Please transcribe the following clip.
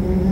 Mm-hmm.